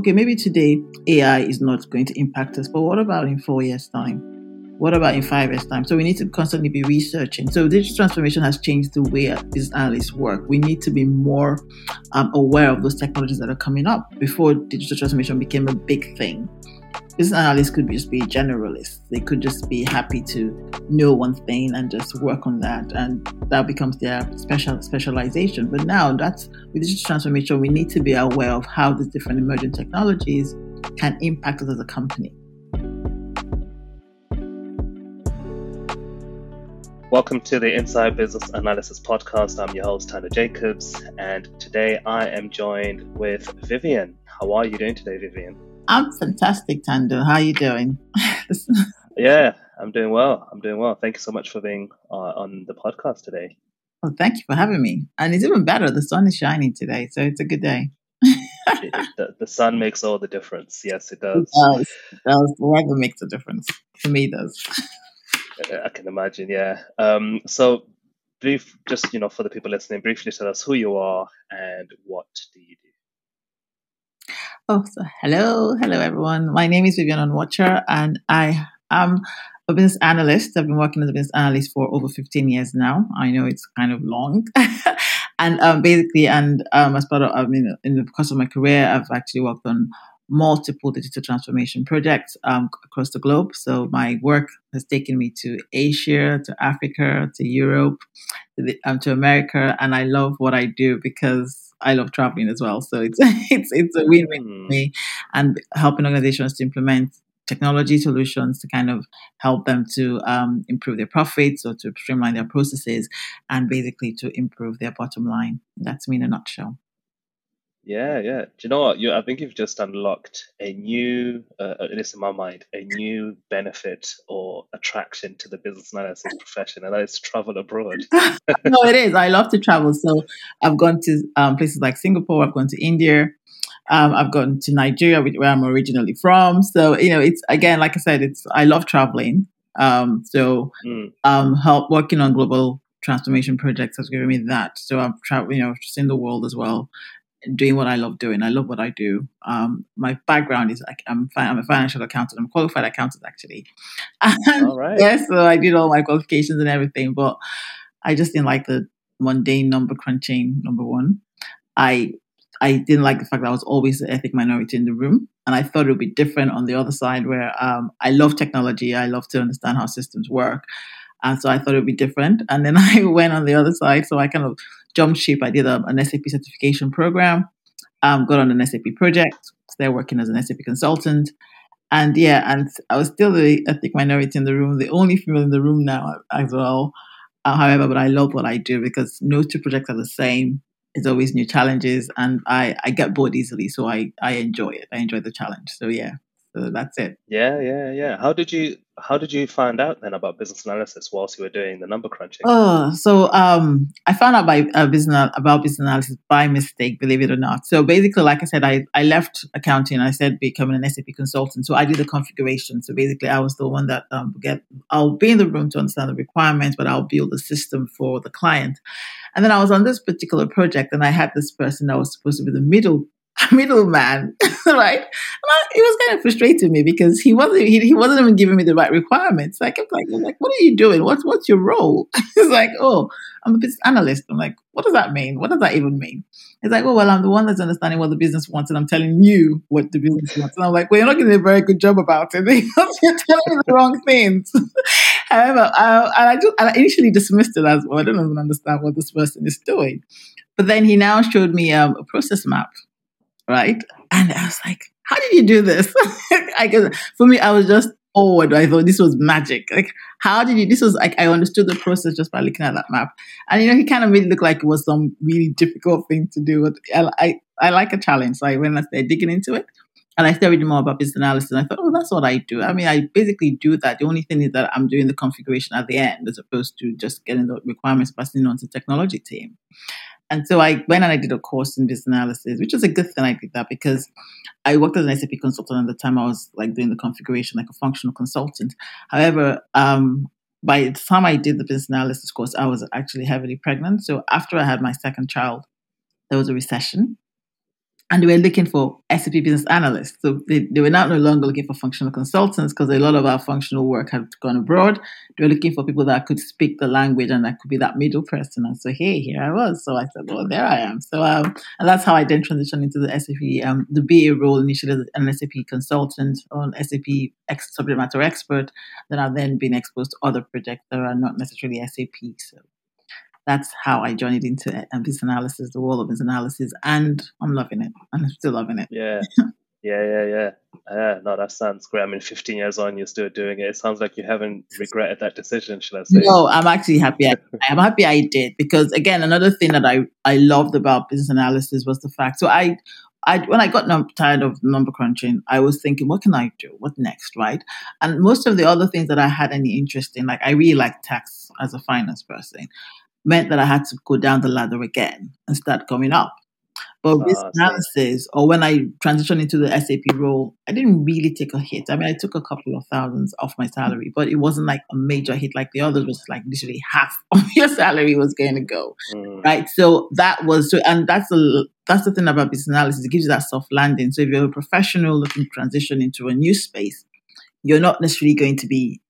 okay, maybe today AI is not going to impact us, but what about in four years' time? What about in five years' time? So we need to constantly be researching. So digital transformation has changed the way business analysts work. We need to be more um, aware of those technologies that are coming up before digital transformation became a big thing business analysts could just be generalists. They could just be happy to know one thing and just work on that, and that becomes their special specialization. But now, that's with digital transformation, we need to be aware of how these different emerging technologies can impact us as a company. Welcome to the Inside Business Analysis Podcast. I'm your host, Tyler Jacobs, and today I am joined with Vivienne. How are you doing today, Vivienne? I'm fantastic, Tando. How are you doing? yeah, I'm doing well. I'm doing well. Thank you so much for being uh, on the podcast today. Well, thank you for having me. And it's even better. The sun is shining today, so it's a good day. the, the, sun makes all the difference. Yes, it does. It does. It does. The weather makes a difference. For me, it does. I can imagine. Yeah. Um, so, brief, just you know, for the people listening, briefly tell us who you are and what do you do. Oh, so hello, hello everyone. My name is Vivienne Onwuocha, and I am a business analyst. I've been working as a business analyst for over 15 years now. I know it's kind of long. and um, basically, and um, as part of, I mean, in the course of my career, I've actually worked on multiple digital transformation projects um, across the globe. So my work has taken me to Asia, to Africa, to Europe, to, the, um, to America, and I love what I do because I love traveling as well. So it's it's it's a win win for me, and helping organizations to implement technology solutions to kind of help them to um, improve their profits or to streamline their processes, and basically to improve their bottom line. That's me in a nutshell. Yeah, yeah. Do you know what? You, I think you've just unlocked a new, uh, at least in my mind, a new benefit or attraction to the business analysis profession, and that is travel abroad. no, it is. I love to travel. So I've gone to um, places like Singapore. I've gone to India. Um, I've gone to Nigeria, where I'm originally from. So you know, it's again, like I said, it's I love traveling. Um, so mm. um, help working on global transformation projects has given me that. So I've traveled, you know, seen the world as well doing what I love doing. I love what I do. Um, my background is like I'm, I'm a financial accountant. I'm a qualified accountant actually. And, all right. Yeah, so I did all my qualifications and everything, but I just didn't like the mundane number crunching. Number one, I I didn't like the fact that I was always the ethnic minority in the room, and I thought it would be different on the other side, where um, I love technology. I love to understand how systems work. And so I thought it would be different. And then I went on the other side. So I kind of jumped ship. I did a, an SAP certification program, um, got on an SAP project, So they're working as an SAP consultant. And yeah, and I was still the ethnic minority in the room, the only female in the room now as well. Uh, however, but I love what I do because no two projects are the same. It's always new challenges, and I, I get bored easily, so I, I enjoy it. I enjoy the challenge. So yeah, so that's it. Yeah, yeah, yeah. How did you how did you find out then about business analysis whilst you were doing the number crunching? Oh, so um, I found out by uh, business about business analysis by mistake, believe it or not. So basically, like I said, I, I left accounting. I said becoming an SAP consultant. So I did the configuration. So basically, I was the one that um, get I'll be in the room to understand the requirements, but I'll build the system for the client. And then I was on this particular project, and I had this person that was supposed to be the middle middleman, right? And I, it was kind of frustrating me because he wasn't he, he wasn't even giving me the right requirements. I kept like, like, what are you doing? What's what's your role? He's like, oh, I'm a business analyst. I'm like, what does that mean? What does that even mean? He's like, oh well, I'm the one that's understanding what the business wants, and I'm telling you what the business wants. And I'm like, well, you're not getting a very good job about it you're telling me the wrong things. However, I, I just I initially dismissed it as well. I don't even understand what this person is doing. But then he now showed me um, a process map right? And I was like, how did you do this? I guess for me, I was just awed. I thought this was magic. Like, how did you? This was like I understood the process just by looking at that map. And you know, he kind of made it look like it was some really difficult thing to do. But I, I, I like a challenge. So I went and started digging into it. And I started reading more about business analysis. And I thought, oh, that's what I do. I mean, I basically do that. The only thing is that I'm doing the configuration at the end as opposed to just getting the requirements passing on to the technology team. And so I went and I did a course in business analysis, which was a good thing I did that because I worked as an SAP consultant at the time I was like doing the configuration, like a functional consultant. However, um, by the time I did the business analysis course, I was actually heavily pregnant. So after I had my second child, there was a recession. And they were looking for SAP business analysts. So they, they were not no longer looking for functional consultants because a lot of our functional work had gone abroad. They were looking for people that could speak the language and that could be that middle person. And so, hey, here I was. So I said, well, there I am. So, um, and that's how I then transitioned into the SAP, um, the BA role initially as an SAP consultant or an SAP ex- subject matter expert. Then I've then been exposed to other projects that are not necessarily SAP. So that's how I joined into business analysis, the world of business analysis, and I'm loving it. I'm still loving it. Yeah. Yeah, yeah, yeah. Yeah, no, that sounds great. I mean, 15 years on, you're still doing it. It sounds like you haven't regretted that decision, should I say? No, I'm actually happy. I, I'm happy I did because, again, another thing that I, I loved about business analysis was the fact. So I, I when I got num- tired of number crunching, I was thinking, what can I do? What next, right? And most of the other things that I had any interest in, like I really like tax as a finance person, meant that I had to go down the ladder again and start coming up. But with uh, analysis, or when I transitioned into the SAP role, I didn't really take a hit. I mean, I took a couple of thousands off my salary, but it wasn't like a major hit like the others. Was like literally half of your salary was going to go, mm. right? So that was so, and that's the that's the thing about business analysis. It gives you that soft landing. So if you're a professional looking to transition into a new space, you're not necessarily going to be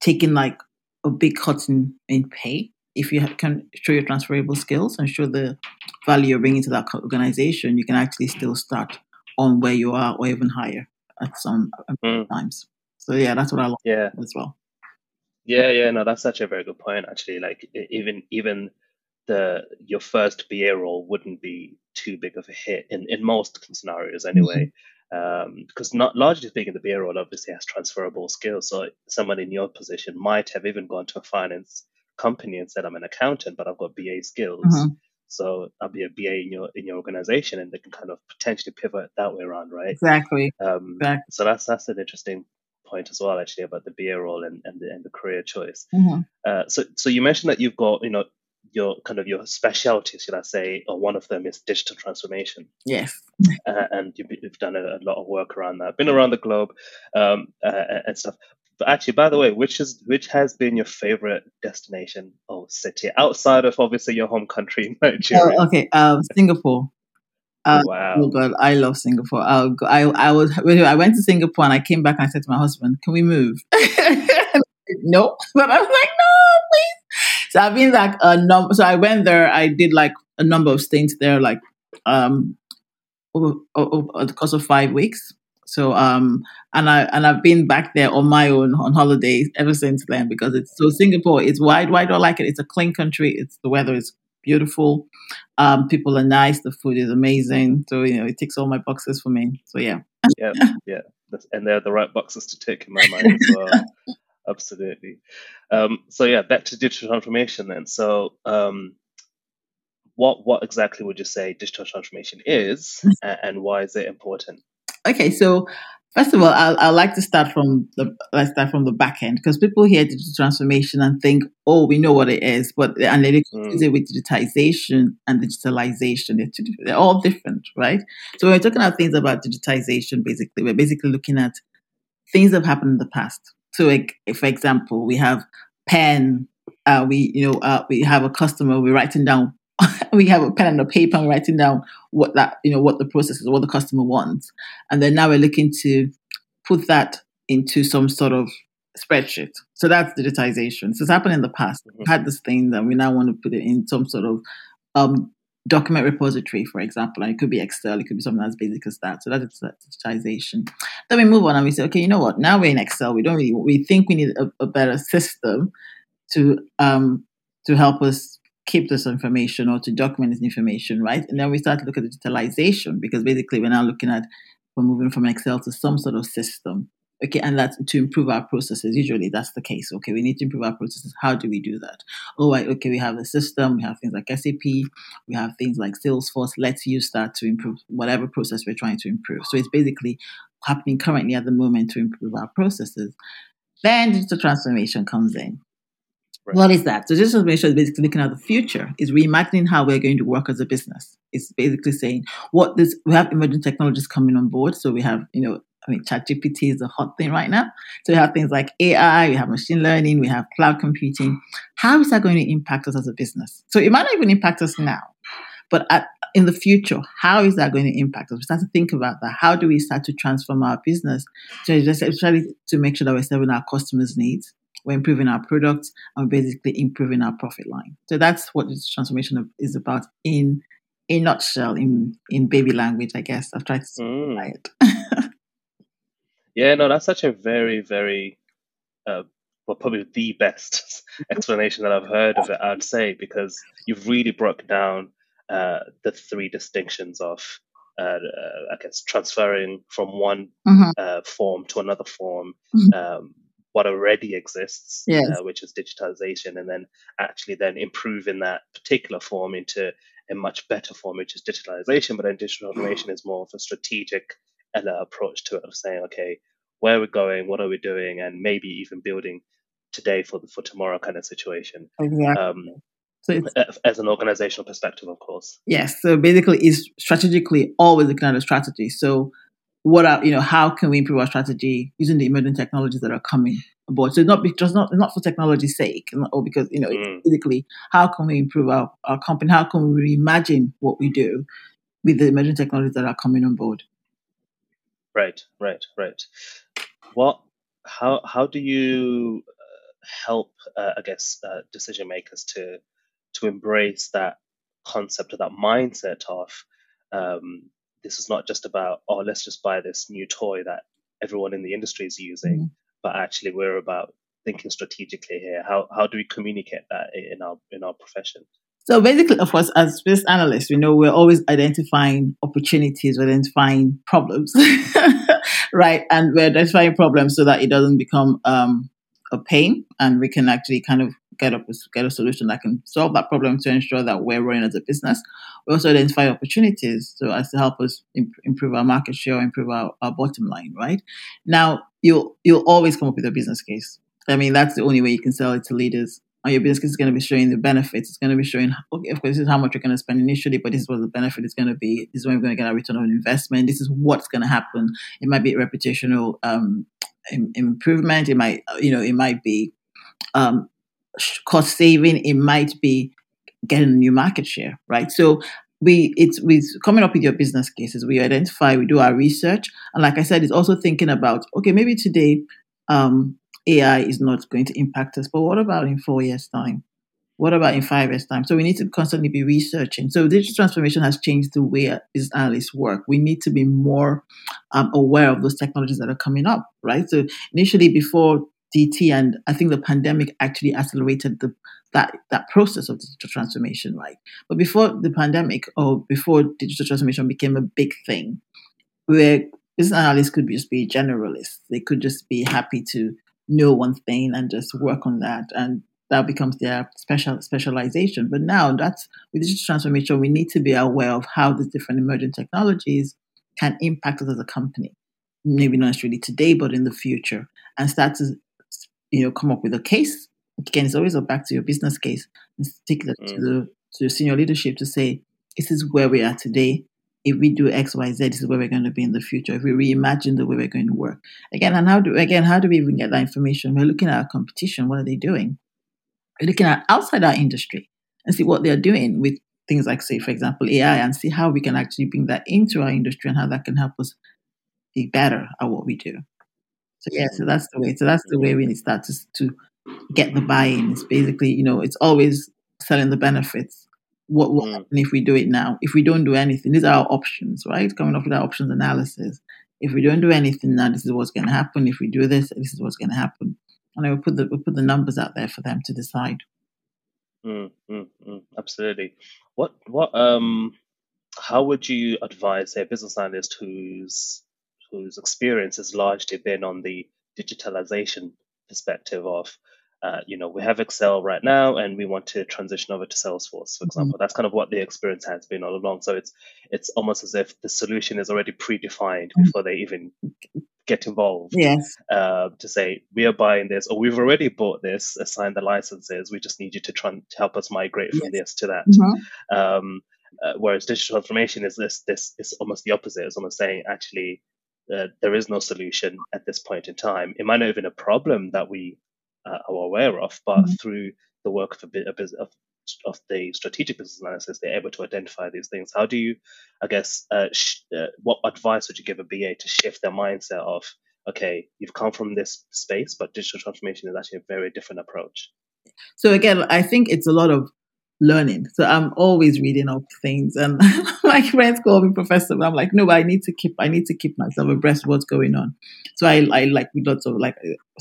taking like a big cut in, in pay if you can show your transferable skills and show the value you're bringing to that organization, you can actually still start on where you are or even higher at some mm. times. So yeah, that's what I like yeah. as well. Yeah, yeah, no, that's such a very good point. Actually, like even even the your first BA role wouldn't be too big of a hit in in most scenarios anyway. Mm-hmm. Um, because not largely speaking, the BA role obviously has transferable skills. So someone in your position might have even gone to a finance company and said I'm an accountant, but I've got BA skills. Mm-hmm. So I'll be a BA in your in your organization, and they can kind of potentially pivot that way around, right? Exactly. Um, exactly. So that's that's an interesting point as well, actually, about the BA role and, and the and the career choice. Mm-hmm. Uh, so so you mentioned that you've got you know your kind of your specialties, should I say, or one of them is digital transformation. Yes. Uh, and you've, you've, done a, a, lot of work around that, been around the globe um, uh, and stuff. Actually, by the way, which is which has been your favorite destination or city outside of obviously your home country, Nigeria? Oh, okay, um, Singapore. Uh, wow. Oh God, I love Singapore. I'll go, I I was I went to Singapore and I came back and I said to my husband, "Can we move?" no, but I was like, "No, please." So I've been like a number. So I went there. I did like a number of stints there, like um, over, over the course of five weeks. So um and I and I've been back there on my own on holidays ever since then because it's so Singapore it's wide why do I like it? It's a clean country. It's the weather is beautiful. Um, people are nice. The food is amazing. So you know it ticks all my boxes for me. So yeah. yeah, yeah, and they're the right boxes to tick in my mind as well. Absolutely. Um, so yeah, back to digital transformation then. So um, what what exactly would you say digital transformation is, and why is it important? Okay, so first of all, I I like to start from the let's start from the back end because people hear digital transformation and think, oh, we know what it is, but and they confuse mm. it with digitization and digitalization. They're, two, they're all different, right? So when we're talking about things about digitization, basically, we're basically looking at things that have happened in the past. So, like, for example, we have pen. Uh, we you know uh, we have a customer. We're writing down we have a pen and a paper and writing down what that you know what the process is, what the customer wants, and then now we're looking to put that into some sort of spreadsheet. So that's digitization. So it's happened in the past. Mm-hmm. We had this thing that we now want to put it in some sort of um, document repository, for example, and it could be Excel, it could be something as basic as that. So that's digitization. Then we move on and we say, okay, you know what? Now we're in Excel. We don't really. We think we need a, a better system to um, to help us keep this information or to document this information, right? And then we start to look at digitalization because basically we're now looking at we're moving from Excel to some sort of system. Okay, and that's to improve our processes. Usually that's the case. Okay, we need to improve our processes. How do we do that? Oh, right, okay, we have a system, we have things like SAP, we have things like Salesforce. Let's use that to improve whatever process we're trying to improve. So it's basically happening currently at the moment to improve our processes. Then digital transformation comes in. Right. What is that? So this transformation is basically looking at the future. Is reimagining how we're going to work as a business. It's basically saying what this we have emerging technologies coming on board. So we have, you know, I mean ChatGPT is a hot thing right now. So we have things like AI, we have machine learning, we have cloud computing. How is that going to impact us as a business? So it might not even impact us now. But at, in the future, how is that going to impact us? We start to think about that. How do we start to transform our business to to make sure that we're serving our customers' needs, we're improving our products, and basically improving our profit line. So that's what this transformation is about in a nutshell, in in baby language, I guess. I've tried to simplify mm. it. yeah, no, that's such a very, very uh, well, probably the best explanation that I've heard of it, I'd say, because you've really broken down uh, the three distinctions of, uh, uh, I guess, transferring from one mm-hmm. Uh, form to another form, mm-hmm. um, what already exists, yes. Uh, which is digitalization, and then actually then improving that particular form into a much better form, which is digitalization. But then digital automation is more of a strategic approach to it, of saying, okay, where are we going, what are we doing, and maybe even building today for the for tomorrow kind of situation. Exactly. Um, so as an organizational perspective, of course. Yes. So basically, it's strategically always looking at a strategy. So what are you know how can we improve our strategy using the emerging technologies that are coming aboard? So not just not not for technology's sake, or because you know mm. physically. How can we improve our, our company? How can we reimagine what we do with the emerging technologies that are coming on board? Right, right, right. What? How how do you help, uh, I guess, uh, decision makers to to embrace that concept or that mindset of um, this is not just about oh let's just buy this new toy that everyone in the industry is using, mm. but actually we're about thinking strategically here. How how do we communicate that in our in our profession? So basically, of course, as business analysts, we know we're always identifying opportunities, we're identifying problems, right? And we're identifying problems so that it doesn't become um, a pain and we can actually kind of get up get a solution that can solve that problem to ensure that we're running as a business. We also identify opportunities so as to help us imp- improve our market share, improve our, our bottom line. Right now, you'll you'll always come up with a business case. I mean, that's the only way you can sell it to leaders. And your business case is going to be showing the benefits. It's going to be showing, okay, of course, this is how much you're going to spend initially, but this is what the benefit is going to be. This is when we're going to get a return on investment. This is what's going to happen. It might be reputational um, improvement. It might, you know, it might be um, cost saving. It might be getting new market share, right? So we it's we coming up with your business cases. We identify, we do our research, and like I said, it's also thinking about okay, maybe today um, AI is not going to impact us, but what about in four years' time? What about in five years' time? So we need to constantly be researching. So digital transformation has changed the way business analysts work. We need to be more um, aware of those technologies that are coming up, right? So initially, before DT, and I think the pandemic actually accelerated the that that process of digital transformation, right? But before the pandemic, or before digital transformation became a big thing, where business analysts could just be generalists, they could just be happy to know one thing and just work on that and that becomes their special specialization. But now that's with digital transformation, we need to be aware of how these different emerging technologies can impact us as a company. Maybe not necessarily today, but in the future, and start to you know come up with a case. Again, it's always back to your business case and take that mm. to the to your senior leadership to say, this is where we are today. If we do X, Y, Z, this is where we're going to be in the future. If we reimagine the way we're going to work again, and how do again how do we even get that information? We're looking at our competition. What are they doing? We're looking at outside our industry and see what they're doing with things like, say, for example, AI, and see how we can actually bring that into our industry and how that can help us be better at what we do. So yeah, so that's the way. So that's the way we need to start to, to get the buy-in. It's basically, you know, it's always selling the benefits. What will mm. happen if we do it now? If we don't do anything, these are our options, right? Coming up with our options analysis. If we don't do anything now, this is what's going to happen. If we do this, this is what's going to happen and I will put the we'll put the numbers out there for them to decide. Mm, mm, mm, absolutely. What what um how would you advise a business analyst whose whose experience has largely been on the digitalization perspective of uh, you know, we have Excel right now, and we want to transition over to Salesforce, for mm-hmm. example. Mm-hmm. That's kind of what the experience has been all along. So it's it's almost as if the solution is already predefined mm-hmm. before they even get involved. Yes. Uh, to say we are buying this, or we've already bought this, assign the licenses. We just need you to try and help us migrate from yes. this to that. Mm-hmm. Um, uh, whereas digital transformation is this this is almost the opposite. It's almost saying actually uh, there is no solution at this point in time. It might not even a problem that we uh, are aware of, but mm-hmm. through the work of a bit of of the strategic business analysis, they're able to identify these things. How do you, I guess, uh, sh- uh, what advice would you give a BA to shift their mindset of, okay, you've come from this space, but digital transformation is actually a very different approach? So again, I think it's a lot of learning. So I'm always reading up things, and my friends call me professor. But I'm like, no, I need to keep, I need to keep myself abreast of what's going on. So I, I like with lots of like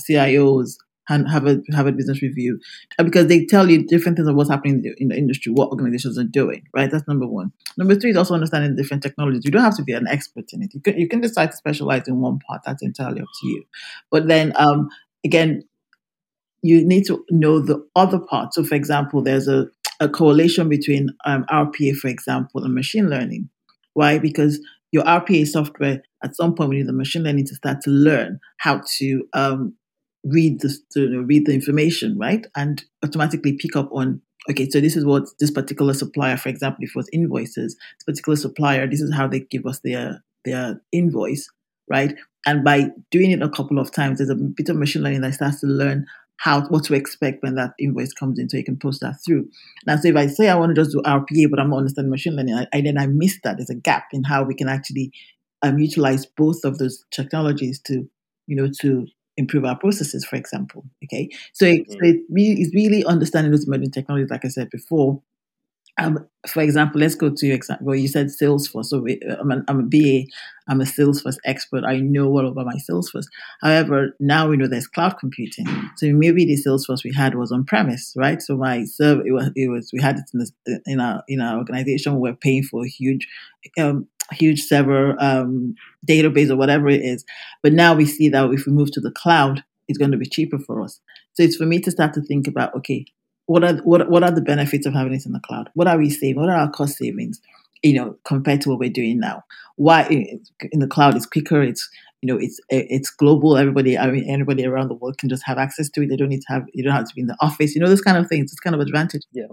CIOs and have a have a business review because they tell you different things of what's happening in the industry, what organizations are doing. Right, that's number one. Number three is also understanding different technologies. You don't have to be an expert in it. You can you can decide to specialize in one part. That's entirely up to you. But then um, again, you need to know the other part. So, for example, there's a a correlation between um, RPA, for example, and machine learning. Why? Because your RPA software, at some point, we need the machine learning to start to learn how to um, read the to read the information, right, and automatically pick up on. Okay, so this is what this particular supplier, for example, if it was invoices, this particular supplier, this is how they give us their their invoice, right? And by doing it a couple of times, there's a bit of machine learning that starts to learn how what to expect when that invoice comes in so you can post that through. Now so if I say I want to just do RPA but I'm not understanding machine learning, I, I then I miss that. There's a gap in how we can actually um, utilize both of those technologies to, you know, to improve our processes, for example. Okay. So, mm-hmm. so it really, it's really understanding those emerging technologies, like I said before, um, for example, let's go to your example. You said Salesforce. So I'm, an, I'm a BA. I'm a Salesforce expert. I know all about my Salesforce. However, now we know there's cloud computing. So maybe the Salesforce we had was on premise, right? So my server, it was, it was we had it in, this, in our in our organization. We're paying for a huge, um, huge server um, database or whatever it is. But now we see that if we move to the cloud, it's going to be cheaper for us. So it's for me to start to think about, okay, what are what what are the benefits of having it in the cloud? What are we saving? What are our cost savings? You know, compared to what we're doing now. Why eh, in the cloud is quicker? It's you know, it's eh, it's global. Everybody, I mean, anybody around the world can just have access to it. They don't need to have. You don't have to be in the office. You know, those kind of things. It's kind of advantage. Yeah.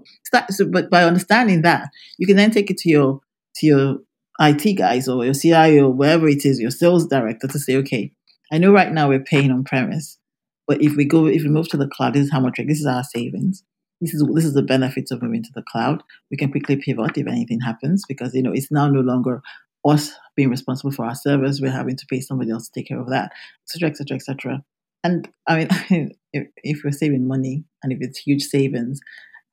So, but by understanding that, you can then take it to your to your IT guys or your CIO, wherever it is, your sales director, to say, okay, I know right now we're paying on premise, but if we go, if we move to the cloud, this is how much. This is our savings this is this is the benefits of moving to the cloud. We can quickly pivot if anything happens because you know it's now no longer us being responsible for our service. We're having to pay somebody else to take care of that, etc., etc., etc. And I mean, if, if we're saving money and if it's huge savings,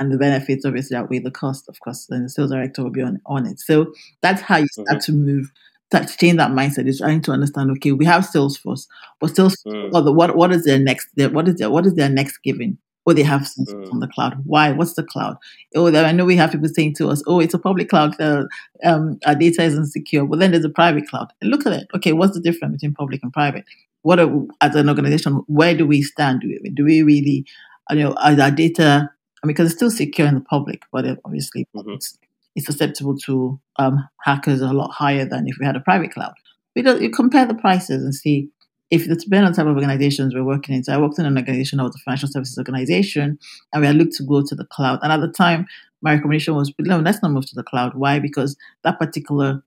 and the benefits obviously outweigh the cost, of course, then the sales director will be on, on it. So that's how you start mm-hmm. to move, start to change that mindset. Is trying to understand, okay, we have Salesforce, but Salesforce, mm. what what is their next? What is their what is their next giving? Or they have mm. on the cloud. Why? What's the cloud? Oh, I know we have people saying to us, "Oh, it's a public cloud. Uh, um, our data isn't secure." But then there's a private cloud. And look at it. Okay, what's the difference between public and private? What are, as an organization, where do we stand? Do we, do we really, you know, is our data? I mean, because it's still secure in the public, but obviously mm-hmm. it's, it's susceptible to um, hackers a lot higher than if we had a private cloud. We don't, you compare the prices and see if it's been on type of organizations we're working in. So I worked in an organization that was a financial services organization, and we had looked to go to the cloud. And at the time, my recommendation was, no, let's not move to the cloud. Why? Because that particular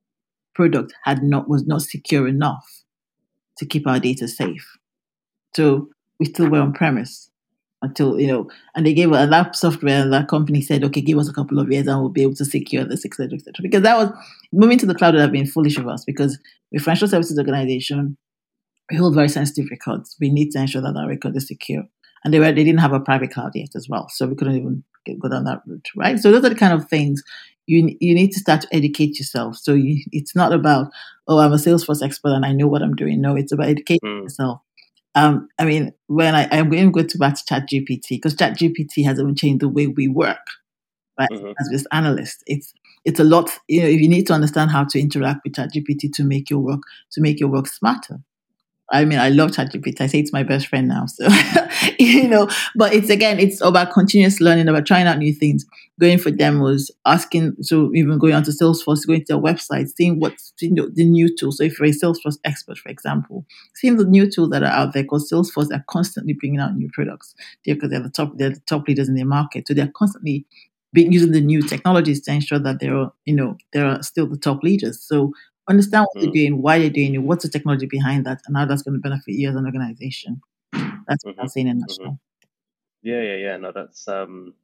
product had not was not secure enough to keep our data safe. So we still were on premise until you know, and they gave us that software. And that company said, okay, give us a couple of years, and we'll be able to secure this, etc., etc. Because that was moving to the cloud would have been foolish of us because we're financial services organization we hold very sensitive records. We need to ensure that our record is secure. And they were they didn't have a private cloud yet as well, so we couldn't even get, go down that route, right? So those are the kind of things you you need to start to educate yourself. So you, it's not about oh I'm a Salesforce expert and I know what I'm doing. No, it's about educating mm. yourself. Um, I mean, when I, I'm going to go to back to Chat GPT because Chat GPT has even changed the way we work, right? Mm-hmm. As just analysts, it's it's a lot. You know, if you need to understand how to interact with Chat GPT to make your work to make your work smarter. I mean, I love ChatGPT. I say it's my best friend now. So, you know, but it's again, it's about continuous learning, about trying out new things, going for demos, asking, so even going onto Salesforce, going to their website, seeing what's you know, the new tools. So, if you're a Salesforce expert, for example, seeing the new tools that are out there, because Salesforce are constantly bringing out new products because they're the top, they're the top leaders in their market. So, they're constantly being, using the new technologies to ensure that they're, you know, they're still the top leaders. So understand what mm. they're doing, why they're doing it, what's the technology behind that, and how that's going to benefit you as an organization. That's what mm-hmm. I'm saying in nutshell. Mm-hmm. Yeah, yeah, yeah. No, that's um,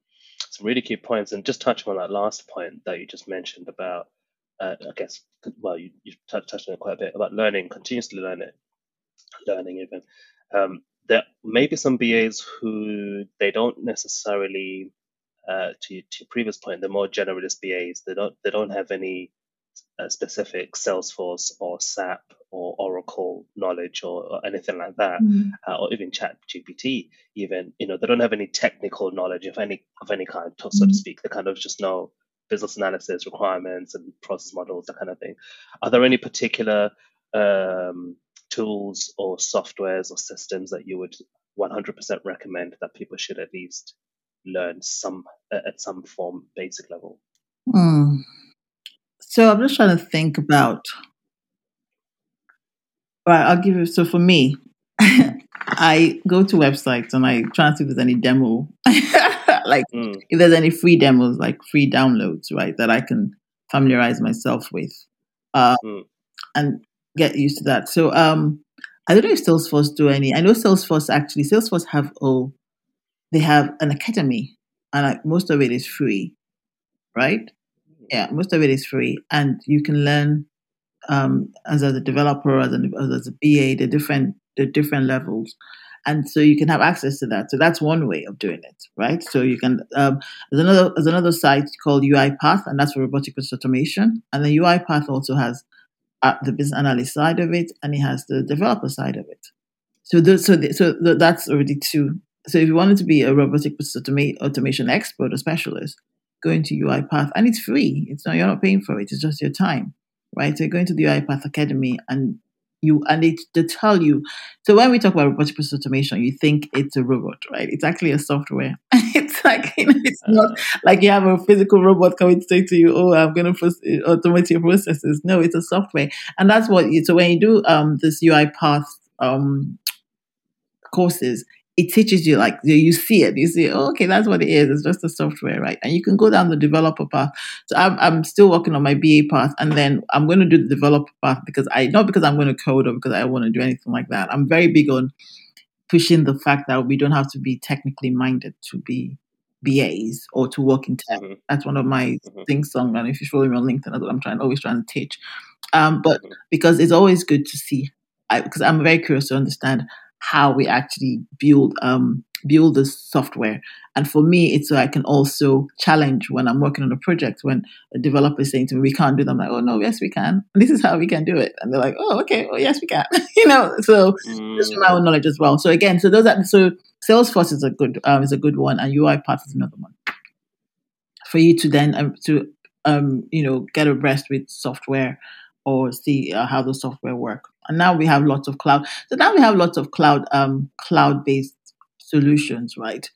some really key points. And just touching on that last point that you just mentioned about, uh, I guess, well, you, you touched on it quite a bit about learning, continuously learning, learning even. Um, there may be some BAs who they don't necessarily, uh, to, to your previous point, the more generalist BAs, they don't they don't have any specific Salesforce or SAP or Oracle knowledge or, or anything like that, mm. uh, or even Chat GPT. Even you know they don't have any technical knowledge of any of any kind, so mm. to mm-hmm. speak. They kind of just know business analysis requirements and process models, that kind of thing. Are there any particular um, tools or softwares or systems that you would 100% recommend that people should at least learn some at some form basic level? Mm. So I'm just trying to think about. Right, I'll give you. So for me, I go to websites and I try to see if there's any demo, like mm. if there's any free demos, like free downloads, right, that I can familiarize myself with, uh, mm. and get used to that. So um, I don't know if Salesforce do any. I know Salesforce actually. Salesforce have oh, they have an academy, and like most of it is free, right? Yeah, most of it is free, and you can learn um, as a developer, as a, as a BA, the different the different levels, and so you can have access to that. So that's one way of doing it, right? So you can um, there's another there's another site called UiPath, and that's for robotic process automation, and the UiPath also has uh, the business analyst side of it, and it has the developer side of it. So the, so the, so the, that's already two. So if you wanted to be a robotic process automation expert or specialist, going to UiPath, and it's free. It's not you're not paying for it. It's just your time, right? So you're going to the UiPath Academy, and you and they, tell you. So when we talk about robotic process automation, you think it's a robot, right? It's actually a software. it's like you know, it's not like you have a physical robot coming to say to you, "Oh, I'm going to automate your processes." No, it's a software, and that's what. You, so when you do um, this UiPath um, courses, it teaches you like you see it you see oh, okay that's what it is it's just a software right and you can go down the developer path so I'm, I'm still working on my ba path and then i'm going to do the developer path because i not because i'm going to code or because i want to do anything like that i'm very big on pushing the fact that we don't have to be technically minded to be BAs or to work in tech. Mm-hmm. That's one of my mm-hmm. things song. And if you follow me on LinkedIn, that's what I'm trying always trying to teach. Um, but mm-hmm. because it's always good to see, I, because I'm very curious to understand how we actually build um, build the software. And for me, it's so I can also challenge when I'm working on a project when a developer is saying to me, "We can't do them." Like, "Oh no, yes we can. This is how we can do it." And they're like, "Oh, okay, well yes we can." you know, so mm. just my own knowledge as well. So again, so those are so Salesforce is a good um, is a good one, and UiPath is another one for you to then um, to um, you know get abreast with software or see uh, how the software work. And now we have lots of cloud. So now we have lots of cloud um, cloud based solutions, right?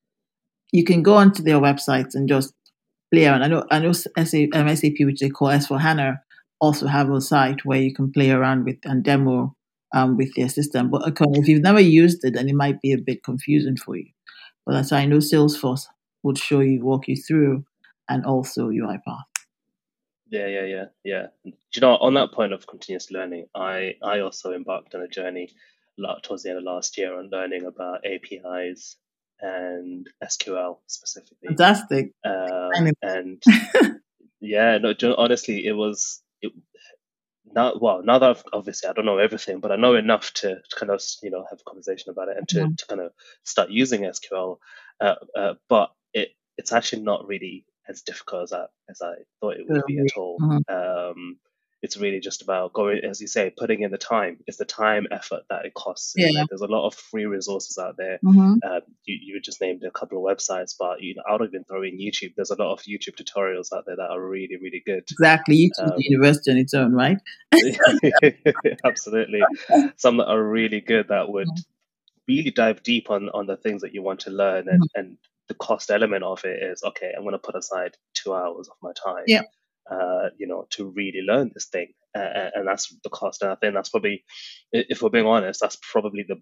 You can go onto their websites and just play around. I know I know SAP, um, which they call S/4HANA, also have a site where you can play around with and demo um, with their system. But okay, if you've never used it, then it might be a bit confusing for you. But that's why I know Salesforce would show you, walk you through, and also UiPath. Yeah, yeah, yeah, yeah. Do you know, on that point of continuous learning, I I also embarked on a journey towards the end of last year on learning about APIs and SQL specifically. Fantastic. Um, and yeah, no, honestly, it was it, now. Well, now that I've, obviously I don't know everything, but I know enough to, to kind of you know have a conversation about it and to, mm-hmm. to kind of start using SQL. Uh, uh, but it it's actually not really as difficult as I as I thought it would be at all. Mm-hmm. Um, it's really just about going, as you say, putting in the time. It's the time effort that it costs. Yeah. There's a lot of free resources out there. Mm-hmm. Uh, you, you just named a couple of websites, but you know, I don't even throw in YouTube. There's a lot of YouTube tutorials out there that are really, really good. Exactly. YouTube um, university on its own, right? absolutely. Some that are really good that would mm-hmm. really dive deep on, on the things that you want to learn and, mm-hmm. and the cost element of it is okay. I'm going to put aside two hours of my time. Yeah. Uh, you know, to really learn this thing, uh, and that's the cost. And I think that's probably, if we're being honest, that's probably the,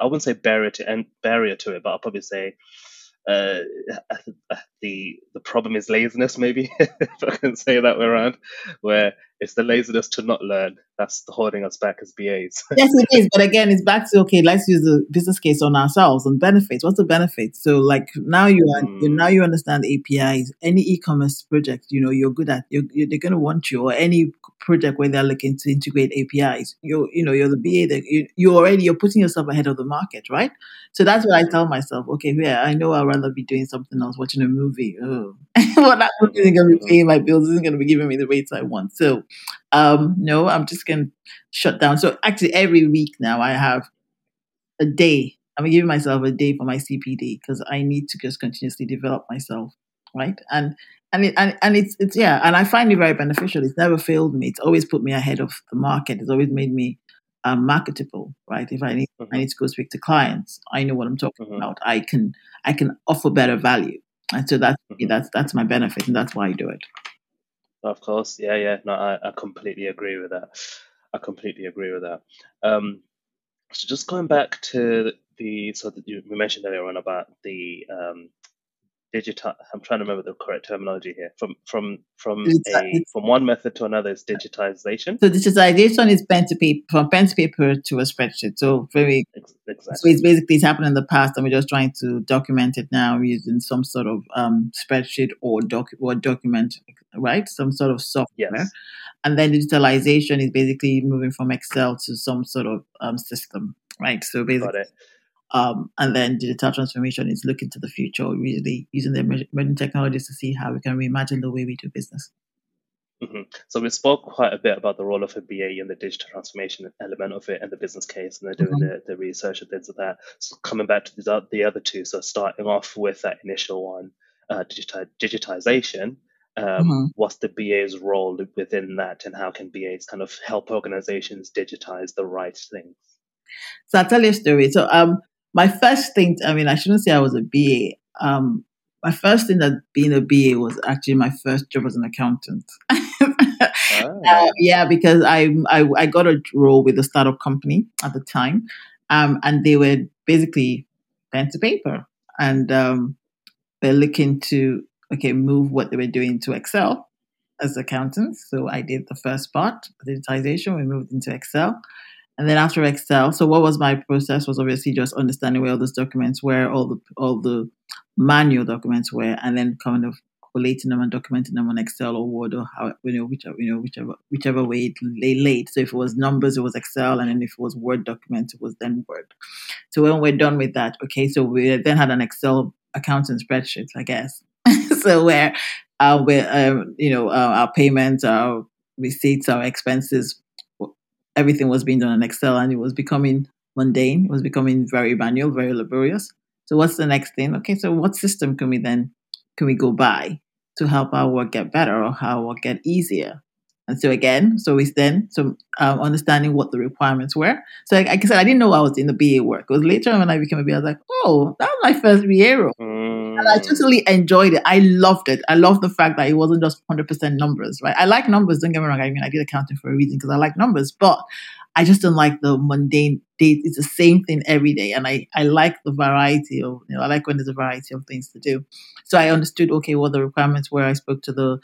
I wouldn't say barrier to and barrier to it, but I'll probably say, uh, the the problem is laziness, maybe if I can say that way around, where it's the laziness to not learn that's holding us back as BAs. yes, it is. But again, it's back to okay. Let's use the business case on ourselves and benefits. What's the benefit? So, like now you are mm. now you understand APIs. Any e-commerce project, you know, you're good at. You're, you're, they're going to want you, or any project where they're looking to integrate APIs. You you know, you're the BA that you you already you're putting yourself ahead of the market, right? So that's what I tell myself. Okay, yeah, I know I'd rather be doing something else, watching a movie. Oh. well, that movie isn't going to be paying my bills. Isn't going to be giving me the rates I want. So um, no, I'm just going to shut down. So actually, every week now I have a day. I'm giving myself a day for my CPD because I need to just continuously develop myself, right? And and it, and and it's it's yeah, and I find it very beneficial. It's never failed me. It's always put me ahead of the market. It's always made me um, marketable, right? If I need mm-hmm. I need to go speak to clients, I know what I'm talking mm-hmm. about. I can I can offer better value, and so that's mm-hmm. that's that's my benefit, and that's why I do it. Of course, yeah, yeah. No, I, I completely agree with that. I completely agree with that. Um, so just going back to the so that you we mentioned earlier on about the um, digital. I'm trying to remember the correct terminology here. From from from a from one method to another is digitization. So digitization is pen to paper from pen to paper to a spreadsheet. So very exactly. So it's basically it's happened in the past, and we're just trying to document it now using some sort of um, spreadsheet or doc or document, right? Some sort of software. Yes. And then digitalization is basically moving from Excel to some sort of um, system, right? So basically, um, and then digital transformation is looking to the future, really using the emerging technologies to see how we can reimagine the way we do business. Mm-hmm. So we spoke quite a bit about the role of a BA and the digital transformation element of it and the business case, and they're doing mm-hmm. the, the research and things like that. So coming back to the, the other two, so starting off with that initial one, uh, digiti- digitization, um, mm-hmm. what's the BA's role within that, and how can BAs kind of help organizations digitize the right things? So I'll tell you a story. So um, my first thing, I mean, I shouldn't say I was a BA. Um, my first thing that being a BA was actually my first job as an accountant. oh. uh, yeah, because I, I, I got a role with a startup company at the time, um, and they were basically pen to paper, and um, they're looking to okay move what they were doing to Excel as accountants. So I did the first part, digitization. We moved into Excel. And then after Excel, so what was my process was obviously just understanding where all those documents were, all the all the manual documents were, and then kind of collating them and documenting them on Excel or Word or how you know whichever you know whichever whichever way it lay laid. So if it was numbers, it was Excel, and then if it was Word document, it was then Word. So when we're done with that, okay, so we then had an Excel accounting spreadsheet, I guess. so where uh, where um, you know uh, our payments, our receipts, our expenses everything was being done in Excel and it was becoming mundane. It was becoming very manual, very laborious. So what's the next thing? Okay, so what system can we then can we go by to help our work get better or how our work get easier? And so again, so it's then so um, understanding what the requirements were. So like, like, I said, I didn't know I was in the BA work. It was later on when I became a BA, I was like, oh, that was my first BA role. Mm. I totally enjoyed it. I loved it. I loved the fact that it wasn't just 100% numbers, right? I like numbers, don't get me wrong. I mean, I did accounting for a reason because I like numbers, but I just don't like the mundane day. It's the same thing every day. And I, I like the variety of, you know, I like when there's a variety of things to do. So I understood, okay, what the requirements were. I spoke to the,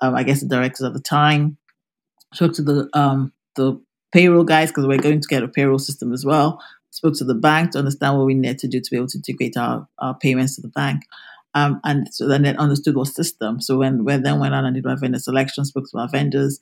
um, I guess the directors at the time spoke to the um, the payroll guys because we're going to get a payroll system as well. Spoke to the bank to understand what we need to do to be able to integrate our, our payments to the bank. Um, and so then they understood what system. So when we then went out and did our vendor selection, spoke to our vendors,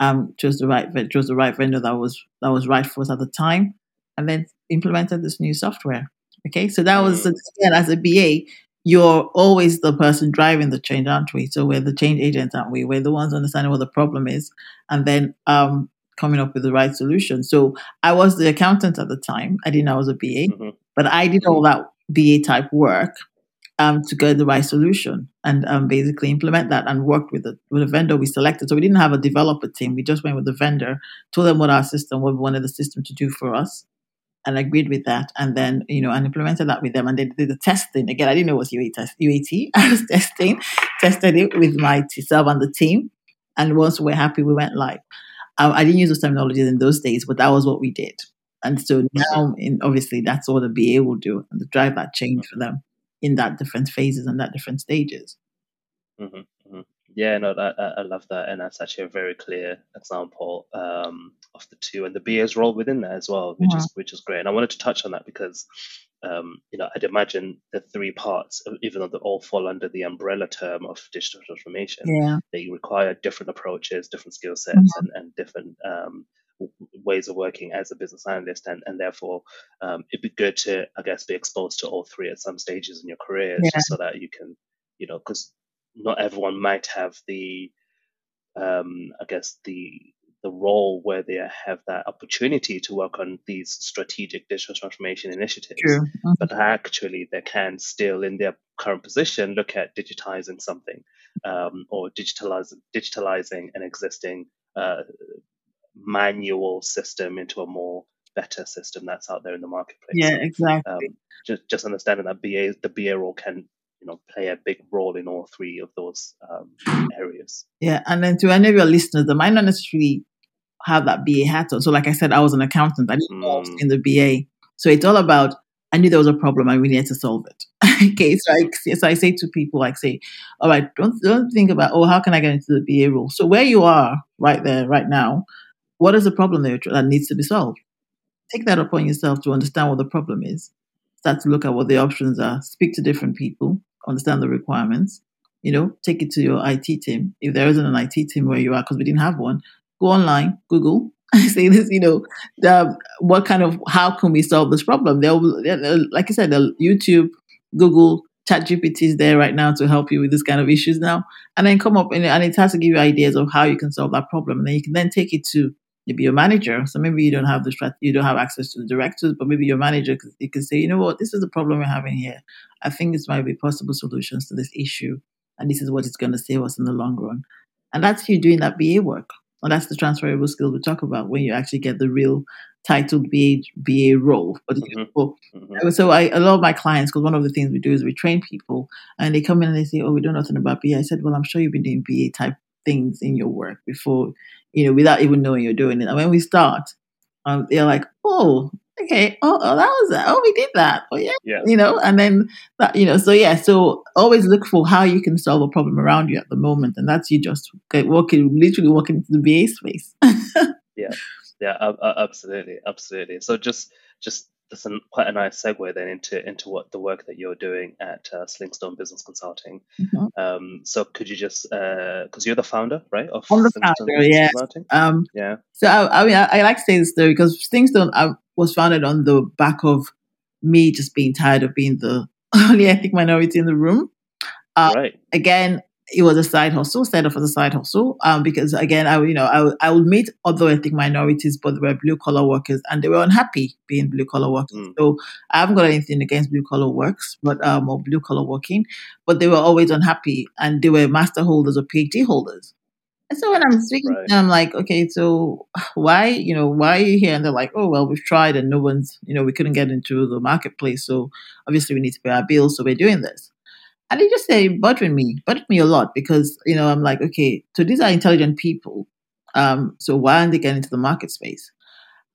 um, chose the right chose the right vendor that was that was right for us at the time, and then implemented this new software. Okay, so that was mm. again as a BA, you're always the person driving the change, aren't we? So we're the change agents, aren't we? We're the ones understanding what the problem is and then um, coming up with the right solution. So I was the accountant at the time. I didn't know I was a BA, mm-hmm. but I did all that BA type work um, to get the right solution and um, basically implement that and worked with the, with a vendor we selected. So we didn't have a developer team. We just went with the vendor, told them what our system, what we wanted the system to do for us and agreed with that and then you know and implemented that with them and they did the testing again i didn't know it was UAT, test, uat i was testing tested it with my self and the team and once we're happy we went live um, i didn't use those terminologies in those days but that was what we did and so now in, obviously that's what the ba will do and to drive that change for them in that different phases and that different stages mm-hmm, mm-hmm. Yeah, no, that, I I love that, and that's actually a very clear example um, of the two, and the BA's role within that as well, which Mhm. is which is great. And I wanted to touch on that because, um, you know, I'd imagine the three parts, even though they all fall under the umbrella term of digital transformation, Yeah. they require different approaches, different skill sets, Mhm. and and different um, w- ways of working as a business analyst, and and therefore, um, it'd be good to, I guess, be exposed to all three at some stages in your career, Yeah. just so that you can, you know, because not everyone might have the um, I guess the the role where they have that opportunity to work on these strategic digital transformation initiatives. Mhm. but actually they can still, in their current position, look at digitizing something um, or digitalizing digitalizing an existing uh, manual system into a more better system that's out there in the marketplace. Yeah, exactly. um, just just understanding that BA the BA role can you know play a big role in all three of those um, areas. Yeah, and then to any of your listeners, they might not necessarily have that BA hat on. So, like I said, I was an accountant. I didn't know I was Mm, in the BA. So it's all about. I knew there was a problem and we needed to solve it. okay, so I, so I say to people, like, say, all right, don't don't think about, oh, how can I get into the BA role? So where you are right there, right now, what is the problem there that needs to be solved? Take that upon yourself to understand what the problem is. Start to look at what the options are. Speak to different people. Understand the requirements. You know, take it to your IT team. If there isn't an IT team where you are, because we didn't have one, go online, Google, I say this. You know, the, what kind of how can we solve this problem? They'll like I said, the YouTube, Google, ChatGPT is there right now to help you with this kind of issues now, and then come up and, and it has to give you ideas of how you can solve that problem, and then you can then take it to maybe your manager. So maybe you don't have the you don't have access to the directors, but maybe your manager you can say, you know what, this is the problem we're having here. I think this might be possible solutions to this issue, and this is what it's going to save us in the long run. And that's you doing that BA work. And that's the transferable skills we talk about when you actually get the real titled BA BA role. But mhm, well, mhm. so I, a lot of my clients, because one of the things we do is we train people, and they come in and they say, "Oh, we don't know nothing about BA." I said, "Well, I'm sure you've been doing BA type things in your work before, you know, without even knowing you're doing it." And when we start, um, they're like, "Oh, okay, oh, oh, that was that. Oh, we did that. Oh, yeah, Yeah. you know." And then that, you know, so yeah, so always look for how you can solve a problem around you at the moment, and that's you just get walking, literally walking into the BA space. Yeah, yeah, ab- absolutely, absolutely. So just just that's a, quite a nice segue then into into what the work that you're doing at uh, Slingstone Business Consulting. Mhm. Um, so could you just because you're the founder, right, of I'm the Slingstone founder, Business. Consulting? Um, Yeah. So I, I mean, I, I like to say this story because Slingstone I was founded on the back of me just being tired of being the only ethnic minority in the room. Uh, right. Again, it was a side hustle, set up as a side hustle. Um, because again, I you know I I would meet other ethnic minorities, but they were blue collar workers, and they were unhappy being blue collar workers. Mm. So I haven't got anything against blue collar works, but um, or blue collar working, but they were always unhappy, and they were master holders or PhD holders. And so when I'm speaking Right. to them, I'm like, okay, so why, you know, why are you here? And they're like, oh, well, we've tried and no one's, you know, we couldn't get into the marketplace. So obviously we need to pay our bills. So we're doing this. And they just say, bothering me, bothering me a lot because, you know, I'm like, okay, so these are intelligent people. Um, so why aren't they getting into the market space?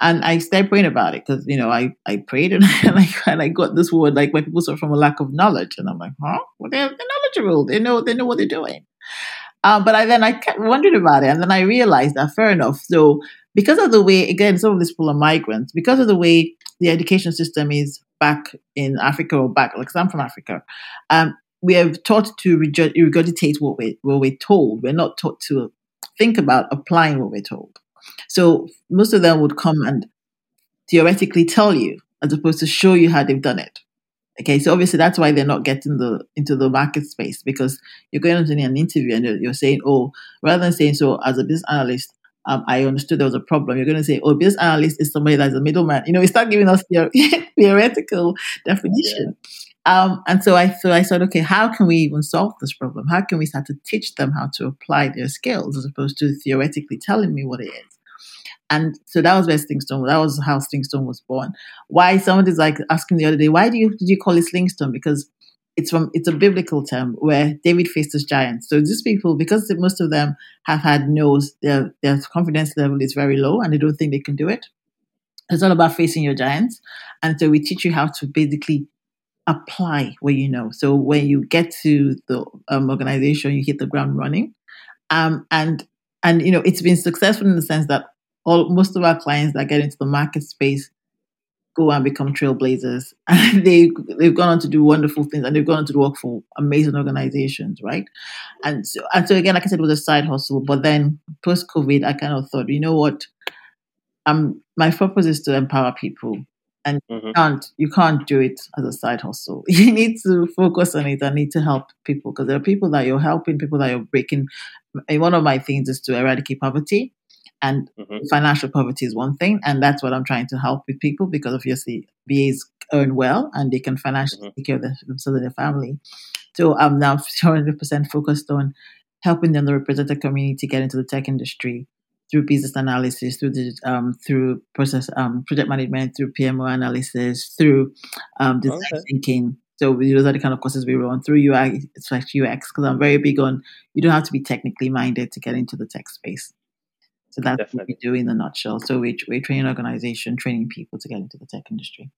And I started praying about it because, you know, I, I prayed and, and, I, and I got this word like when people suffer from a lack of knowledge. And I'm like, huh? Well, they're, they're knowledgeable. They know, they know what they're doing. Um, but I then I kept wondering about it, and then I realized that fair enough. So because of the way, again, some of these people are migrants, because of the way the education system is back in Africa or back, like I'm from Africa, um, we have taught to regurgitate what we what we're told. We're not taught to think about applying what we're told. So most of them would come and theoretically tell you, as opposed to show you how they've done it. Okay, so obviously that's why they're not getting the into the market space because you're going into an interview and you're, you're saying, oh, rather than saying so as a business analyst, um, I understood there was a problem. You're going to say, oh, business analyst is somebody that's a middleman. You know, you start giving us theor- theoretical definition. Um, and so I so I said, okay, how can we even solve this problem? How can we start to teach them how to apply their skills as opposed to theoretically telling me what it is? And so that was where Slingstone. That was how Slingstone was born. Why somebody's like asking the other day, why do you did you call it Slingstone? Because it's from it's a biblical term where David faced his giants. So these people, because most of them have had no's, their their confidence level is very low and they don't think they can do it. It's all about facing your giants. And so we teach you how to basically apply what you know. So when you get to the um, organization, you hit the ground running. Um, and and you know it's been successful in the sense that all most of our clients that get into the market space go and become trailblazers. And they they've gone on to do wonderful things and they've gone on to work for amazing organizations right? And so and so again like i said it was a side hustle but then post covid i kind of thought you know what? Um my purpose is to empower people and mm-hmm. you can't you can't do it as a side hustle. You need to focus on it and need to help people because there are people that you're helping people that you're breaking. And one of my things is to eradicate poverty and mm-hmm. financial poverty is one thing, and that's what I'm trying to help with people because obviously BAs earn well and they can financially mm-hmm. take care of themselves and their family. So I'm now 100% focused on helping the underrepresented community get into the tech industry through business analysis, through the um, through process um, project management, through PMO analysis, through um, design okay. thinking. So those are the kind of courses we run through UI, like UX, because I'm very big on you don't have to be technically minded to get into the tech space. So that's Definitely. what we do in a nutshell. So we, we train an organization, training people to get into the tech industry.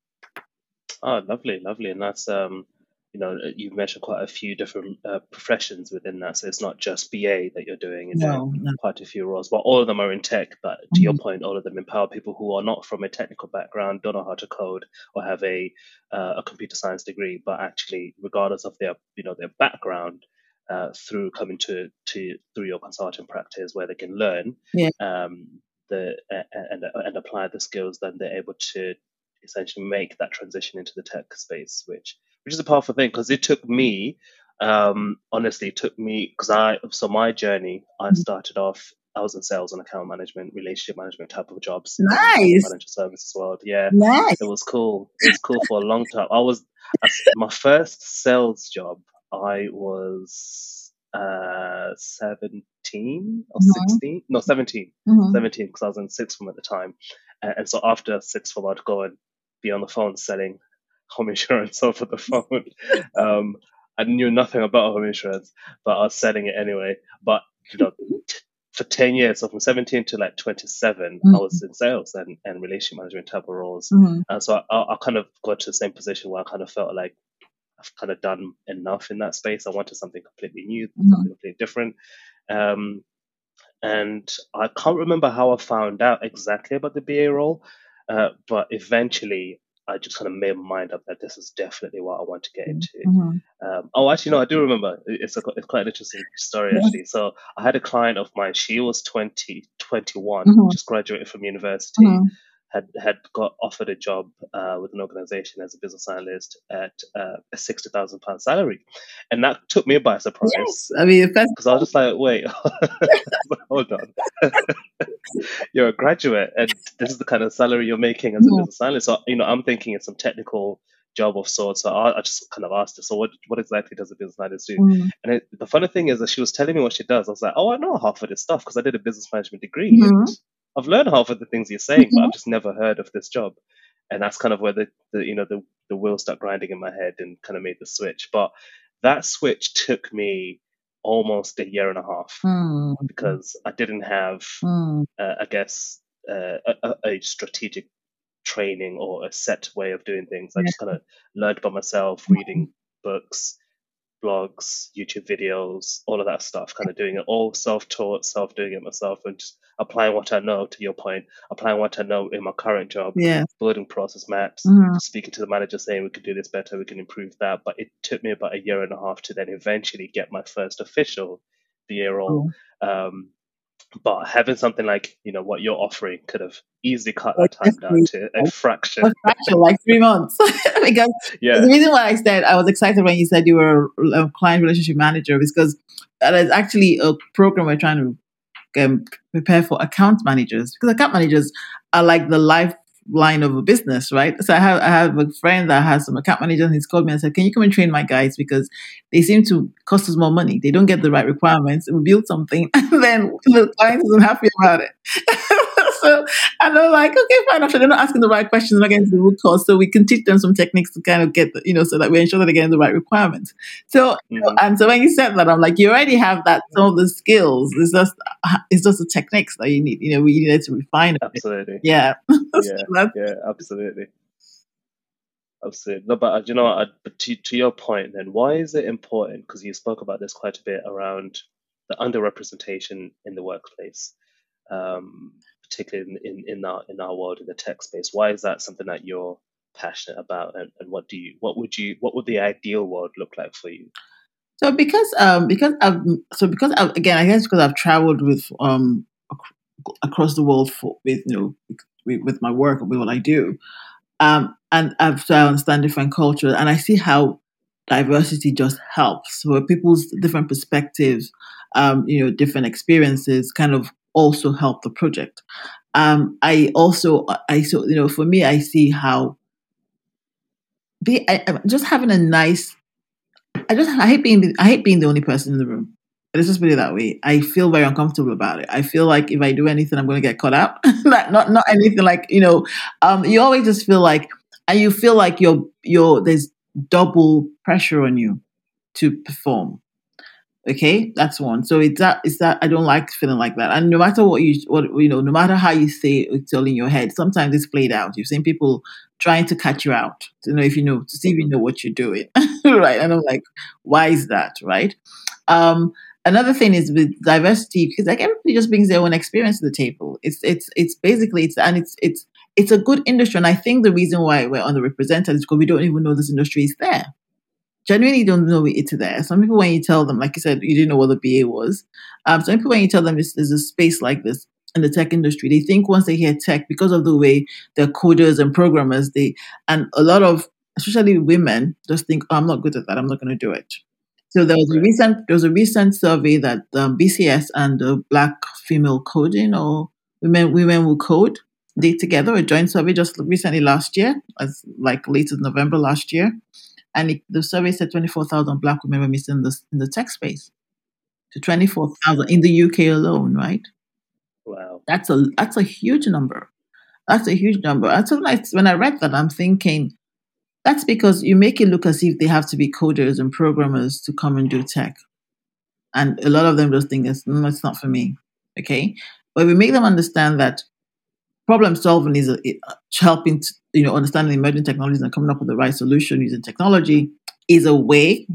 Oh, lovely, lovely. And that's, um, you know, you've mentioned quite a few different uh, professions within that. So it's not just BA that you're doing, it's no, no. quite a few roles, but all of them are in tech. But to mm-hmm. your point, all of them empower people who are not from a technical background, don't know how to code, or have a uh, a computer science degree, but actually, regardless of their you know their background, uh, through coming to, to through your consulting practice where they can learn yeah. um, the and and apply the skills then they're able to essentially make that transition into the tech space which which is a powerful thing because it took me um, honestly it took me because I so my journey I mm-hmm. started off I was in sales and account management, relationship management type of jobs. Nice. Financial services world. Yeah. Nice. It was cool. It was cool for a long time. I was my first sales job I was uh, 17 or mm-hmm. 16. No, 17. Mm-hmm. 17 because I was in sixth form at the time. And, and, so after sixth form, I'd go and be on the phone selling home insurance over the phone. um, I knew nothing about home insurance, but I was selling it anyway. But, you know, t- for 10 years, so from 17 to like 27, mm-hmm. I was in sales and, and relationship management type of roles. Mm-hmm. And so I, I kind of got to the same position where I kind of felt like I've kind of done enough in that space. I wanted something completely new, mm-hmm. something completely different. Um, and I can't remember how I found out exactly about the BA role, uh, but eventually I just kind of made my mind up that this is definitely what I want to get into. Mm-hmm. Um, oh, actually, no, I do remember. It's, a, it's quite an interesting story, yeah. actually. So I had a client of mine. She was 20, 21, mm-hmm. just graduated from university. Mm-hmm had had got offered a job uh, with an organization as a business analyst at uh, a sixty thousand pound salary, and that took me by surprise. Yes, I mean, because I was just like, wait, hold on, you're a graduate, and this is the kind of salary you're making as a yeah. business analyst. So you know, I'm thinking it's some technical job of sorts. So I, I, just kind of asked her, so what what exactly does a business analyst do? Mm. And it, the funny thing is that she was telling me what she does. I was like, oh, I know half of this stuff because I did a business management degree. Mm-hmm. I've learned half of the things you're saying, mm-hmm. but I've just never heard of this job. And that's kind of where the, the you know the the wheels start grinding in my head and kind of made the switch. But that switch took me almost a year and a half mm. because I didn't have, mm. uh, I guess, uh, a, a, strategic training or a set way of doing things. I just kind of learned by myself, reading books, blogs, YouTube videos, all of that stuff, kind of doing it all self taught, self doing it myself, and just applying what I know to your point, applying what I know in my current job, yeah. building process maps, mm-hmm. speaking to the manager saying we can do this better, we can improve that. But it took me about a year and a half to then eventually get my first official BA role. Um, but having something like you know what you're offering could have easily cut that time down to a fraction. A fraction, like three months. because yeah. the reason why I said I was excited when you said you were a client relationship manager is because that is actually a program we're trying to um, prepare for account managers because account managers are like the life line of a business, right? So I have I have a friend that has some account manager and he's called me and said, Can you come and train my guys? Because they seem to cost us more money. They don't get the right requirements. We build something and then the client isn't happy about it. so and they're like, okay, fine. After they're not asking the right questions, not getting the root cause. So we can teach them some techniques to kind of get, the, you know, so that we ensure that they're getting the right requirements. So, mm-hmm. you know, and so when you said that, I'm like, you already have that, some of the skills. It's just, it's just the techniques that you need, you know, we needed to refine it. Absolutely. Yeah. yeah, yeah, absolutely. Absolutely. No, but uh, you know, uh, to, to your point, then, why is it important? Because you spoke about this quite a bit around the underrepresentation in the workplace, um, particularly in, in, in our in our world in the tech space. Why is that something that you're passionate about, and, and what do you what would you what would the ideal world look like for you? So because um because I've so because I've, again I guess because I've traveled with um across the world for with you know with, my work with what I do, um and I've so I understand different cultures and I see how diversity just helps. So people's different perspectives, um, you know, different experiences kind of also help the project. Um, I also, I so you know, for me, I see how be I, just having a nice. I just I hate being I hate being the only person in the room. Let's just put it that way. I feel very uncomfortable about it. I feel like if I do anything, I'm going to get caught out. not, not not anything like you know. Um, you always just feel like, and you feel like you're you're there's double pressure on you to perform. Okay, that's one. So it's that it's that I don't like feeling like that. And no matter what you what you know, no matter how you say it's all in your head, sometimes it's played out. You've seen people trying to catch you out to know if you know to see if you know what you're doing. right. And I'm like, why is that? Right. Um, another thing is with diversity, because like everybody just brings their own experience to the table. It's it's it's basically it's and it's it's it's a good industry. And I think the reason why we're underrepresented is because we don't even know this industry is there. Genuinely don't know it's there. Some people, when you tell them, like you said, you didn't know what the BA was. Um, some people, when you tell them there's, there's a space like this in the tech industry, they think once they hear tech, because of the way they're coders and programmers, they and a lot of especially women just think, oh, I'm not good at that. I'm not going to do it. So there was a recent there was a recent survey that um, BCS and the Black Female Coding or Women Women Will Code did together a joint survey just recently last year, as like late in November last year, and it, the survey said 24,000 Black women were missing in the in the tech space. To 24,000 in the UK alone, right? Wow, that's a that's a huge number. That's a huge number. And so when I read that, I'm thinking that's because you make it look as if they have to be coders and programmers to come and do tech, and a lot of them just think it's, no, it's not for me. Okay, but we make them understand that problem solving is a, helping to, you know understanding emerging technologies and coming up with the right solution using technology is a way.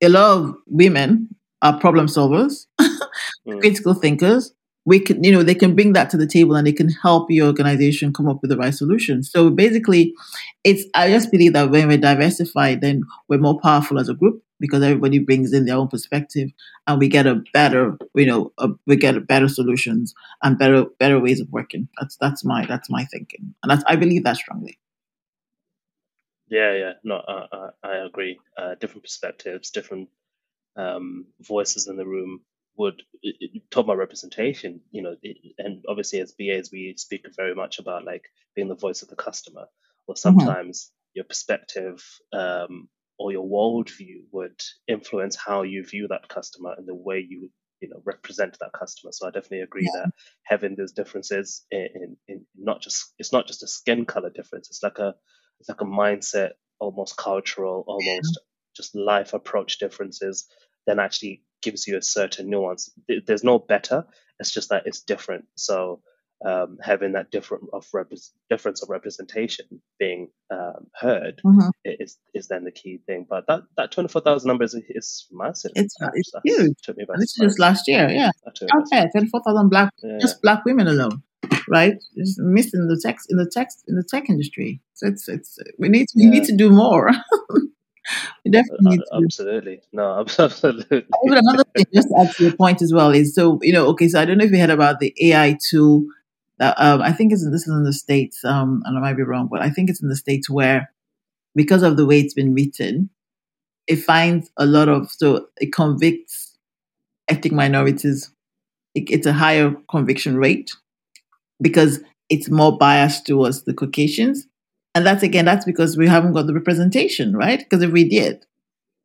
A lot of women are problem solvers, mm. critical thinkers. We can, you know, they can bring that to the table and they can help your organization come up with the right solution. So basically, it's I just believe that when we're diversified, then we're more powerful as a group because everybody brings in their own perspective and we get a better you know a, we get better solutions and better better ways of working. That's that's my that's my thinking. And that's i believe that strongly. Yeah yeah. No uh, i agree. Uh, different perspectives different um, voices in the room would talk about representation you know and obviously as bas we speak very much about like being the voice of the customer. Or mm-hmm. sometimes mm-hmm. your perspective um, or your worldview would influence how you view that customer and the way you you know represent that customer. So I definitely agree yeah. that having these differences in, in, in, not just it's not just a skin color difference. It's like a it's like a mindset, almost cultural, almost just life approach differences. Then actually gives you a certain nuance. There's no better. It's just that it's different. So um, having that different of rep- difference of representation being um, heard mm-hmm. is is then the key thing. But that that twenty four thousand numbers is, is massive. It's, it's huge. Took me this is just last year, yeah. Okay, twenty four thousand black yeah. just black women alone, right? Just missing the text in the text in the tech industry. So it's it's we need we yeah. need to do more. we definitely uh, absolutely no absolutely. Even another thing, just to add to your point as well, is so you know okay. So I don't know if you heard about the AI tool um, I think is this is in the states, um, and I might be wrong, but I think it's in the states where because of the way it's been written, it finds a lot of so it convicts ethnic minorities. It, it's a higher conviction rate because it's more biased towards the Caucasians, and that's again that's because we haven't got the representation, right? Because if we did,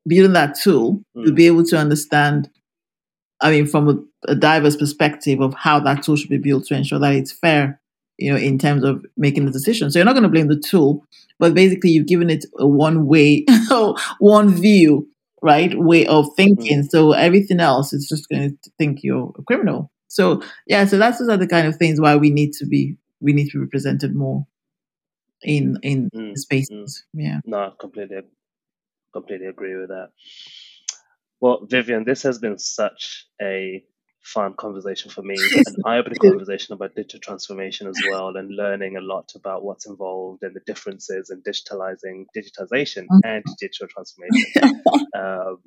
building that tool, mm. we'll be able to understand I mean, from a, a, diverse perspective of how that tool should be built to ensure that it's fair, you know, in terms of making the decision. So you're not going to blame the tool, but basically you've given it a one way, one view, right, way of thinking. Mm-hmm. So everything else is just going to think you're a criminal. So yeah, so that's those are the kind of things why we need to be we need to be represented more in in mm, spaces. Mm. Yeah. No, completely, completely agree with that. Well, Vivienne, this has been such a fun conversation for me, an eye-opening conversation about digital transformation as well, and learning a lot about what's involved and the differences in digitalizing digitization mm-hmm. and digital transformation, um,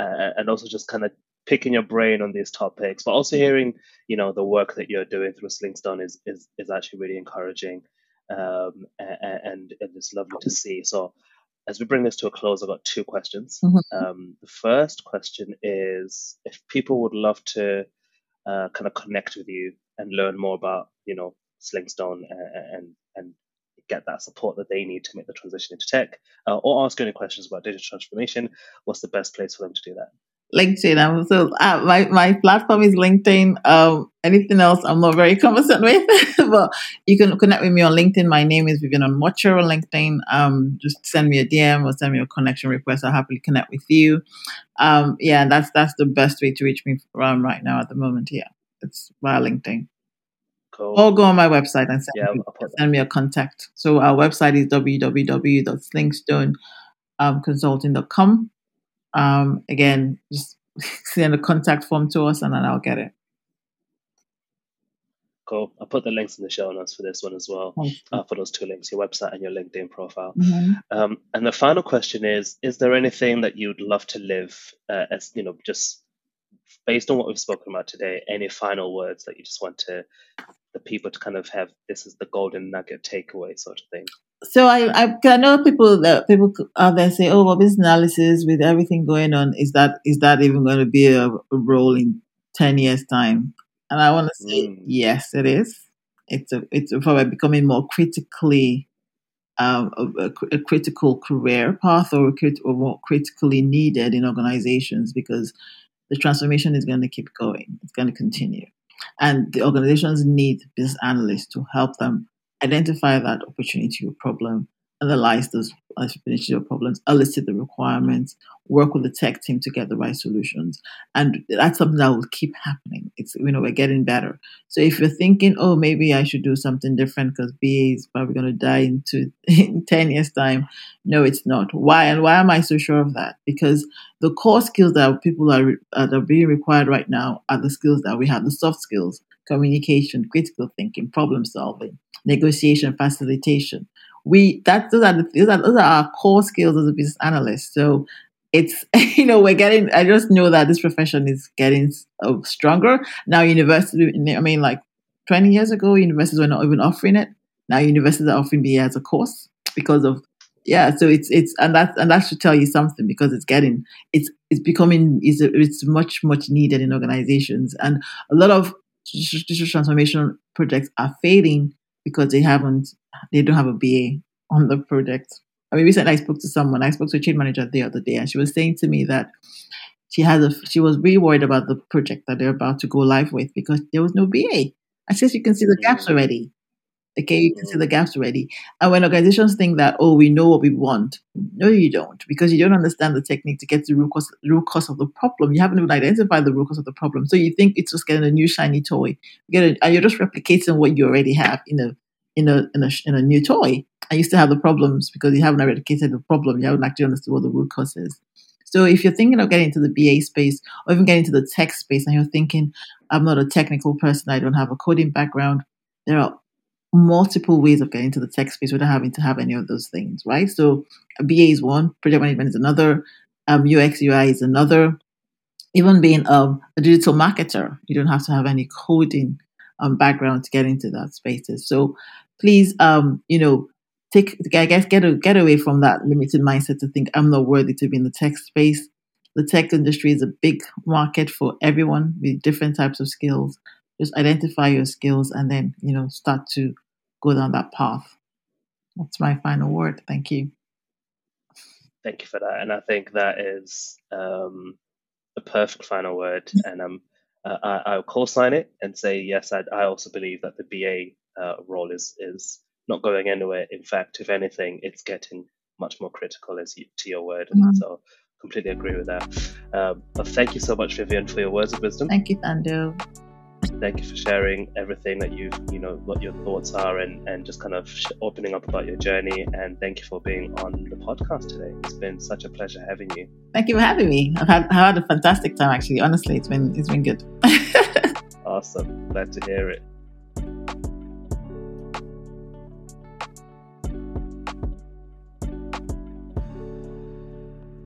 uh, and also just kind of picking your brain on these topics, but also hearing, you know, the work that you're doing through Slingstone is is, is actually really encouraging, um, and, and it's lovely to see. So as we bring this to a close, I've got two questions. Mm-hmm. Um, the first question is if people would love to uh, kind of connect with you and learn more about, you know, Slingstone and, and, and get that support that they need to make the transition into tech, uh, or ask any questions about digital transformation, what's the best place for them to do that? LinkedIn. Um, so uh, my my platform is LinkedIn. Um, anything else, I'm not very conversant with, but you can connect with me on LinkedIn. My name is Vivienne Onwuocha on LinkedIn. Um, just send me a DM or send me a connection request. I'll happily connect with you. Um, yeah, that's that's the best way to reach me um, right now at the moment. Yeah, it's via LinkedIn. Cool. Or go on my website and send, yeah, me, send me a contact. So our website is www.slingstoneconsulting.com. Um, again, just send a contact form to us and then I'll get it. Cool. I'll put the links in the show notes for this one as well. Uh, for those two links, your website and your LinkedIn profile. Mm-hmm. Um, and the final question is: Is there anything that you'd love to live uh, as you know, just based on what we've spoken about today? Any final words that you just want to the people to kind of have? This is the golden nugget takeaway sort of thing so I, I, I know people that people out there say, oh, well, business analysis with everything going on is that is that even going to be a, a role in ten years time? And I want to say, mm. yes, it is. It's a it's probably becoming more critically um, a, a, critical career path or, crit- or more critically needed in organizations because the transformation is going to keep going. It's going to continue, and the organizations need business analysts to help them identify that opportunity or problem, analyze those or problems, elicit the requirements, work with the tech team to get the right solutions. And that's something that will keep happening. It's, you know, we're getting better. So if you're thinking, oh, maybe I should do something different because BA is probably going to die into in 10 years' time, no, it's not. Why? And why am I so sure of that? Because the core skills that people are, uh, that are being required right now are the skills that we have, the soft skills, communication, critical thinking, problem solving, negotiation, facilitation. We that those are the, those are those are our core skills as a business analyst. So it's you know we're getting. I just know that this profession is getting uh, stronger now. University, I mean, like twenty years ago, universities were not even offering it. Now universities are offering BA as a course because of yeah. So it's it's and that and that should tell you something because it's getting it's it's becoming it's it's much much needed in organizations and a lot of digital transformation projects are failing because they haven't they don't have a BA on the project. I mean, recently I spoke to someone. I spoke to a change manager the other day, and she was saying to me that she has a she was really worried about the project that they're about to go live with because there was no BA. I said you can see the gaps already. Okay, you can see the gaps already. And when organizations think that, oh, we know what we want, no, you don't, because you don't understand the technique to get to the root cause, root cause of the problem. You haven't even identified the root cause of the problem. So you think it's just getting a new shiny toy, you get a, and you're just replicating what you already have in a in a, in a in a new toy, and you still have the problems because you haven't eradicated the problem. You haven't actually understood what the root cause is. So if you're thinking of getting into the BA space or even getting into the tech space, and you're thinking, I'm not a technical person, I don't have a coding background, there are multiple ways of getting to the tech space without having to have any of those things, right? So BA is one, project management is another, um, UX UI is another. Even being um, a digital marketer, you don't have to have any coding um, background to get into that spaces. So please, um, you know, take I guess get a, get away from that limited mindset to think I'm not worthy to be in the tech space. The tech industry is a big market for everyone with different types of skills. Just identify your skills and then you know start to go down that path. That's my final word. Thank you. Thank you for that. And i think that is um, a perfect final word. And um, uh, I, i'll co-sign it and say yes i, I also believe that the ba uh, role is is not going anywhere in fact if anything it's getting much more critical as you, to your word mm-hmm. so completely agree with that um, but thank you so much Vivienne for your words of wisdom thank you thando thank you for sharing everything that you've, you know, what your thoughts are and, and just kind of opening up about your journey. And thank you for being on the podcast today. It's been such a pleasure having you. Thank you for having me. I've had, I've had a fantastic time, actually. Honestly, it's been, it's been good. awesome. Glad to hear it.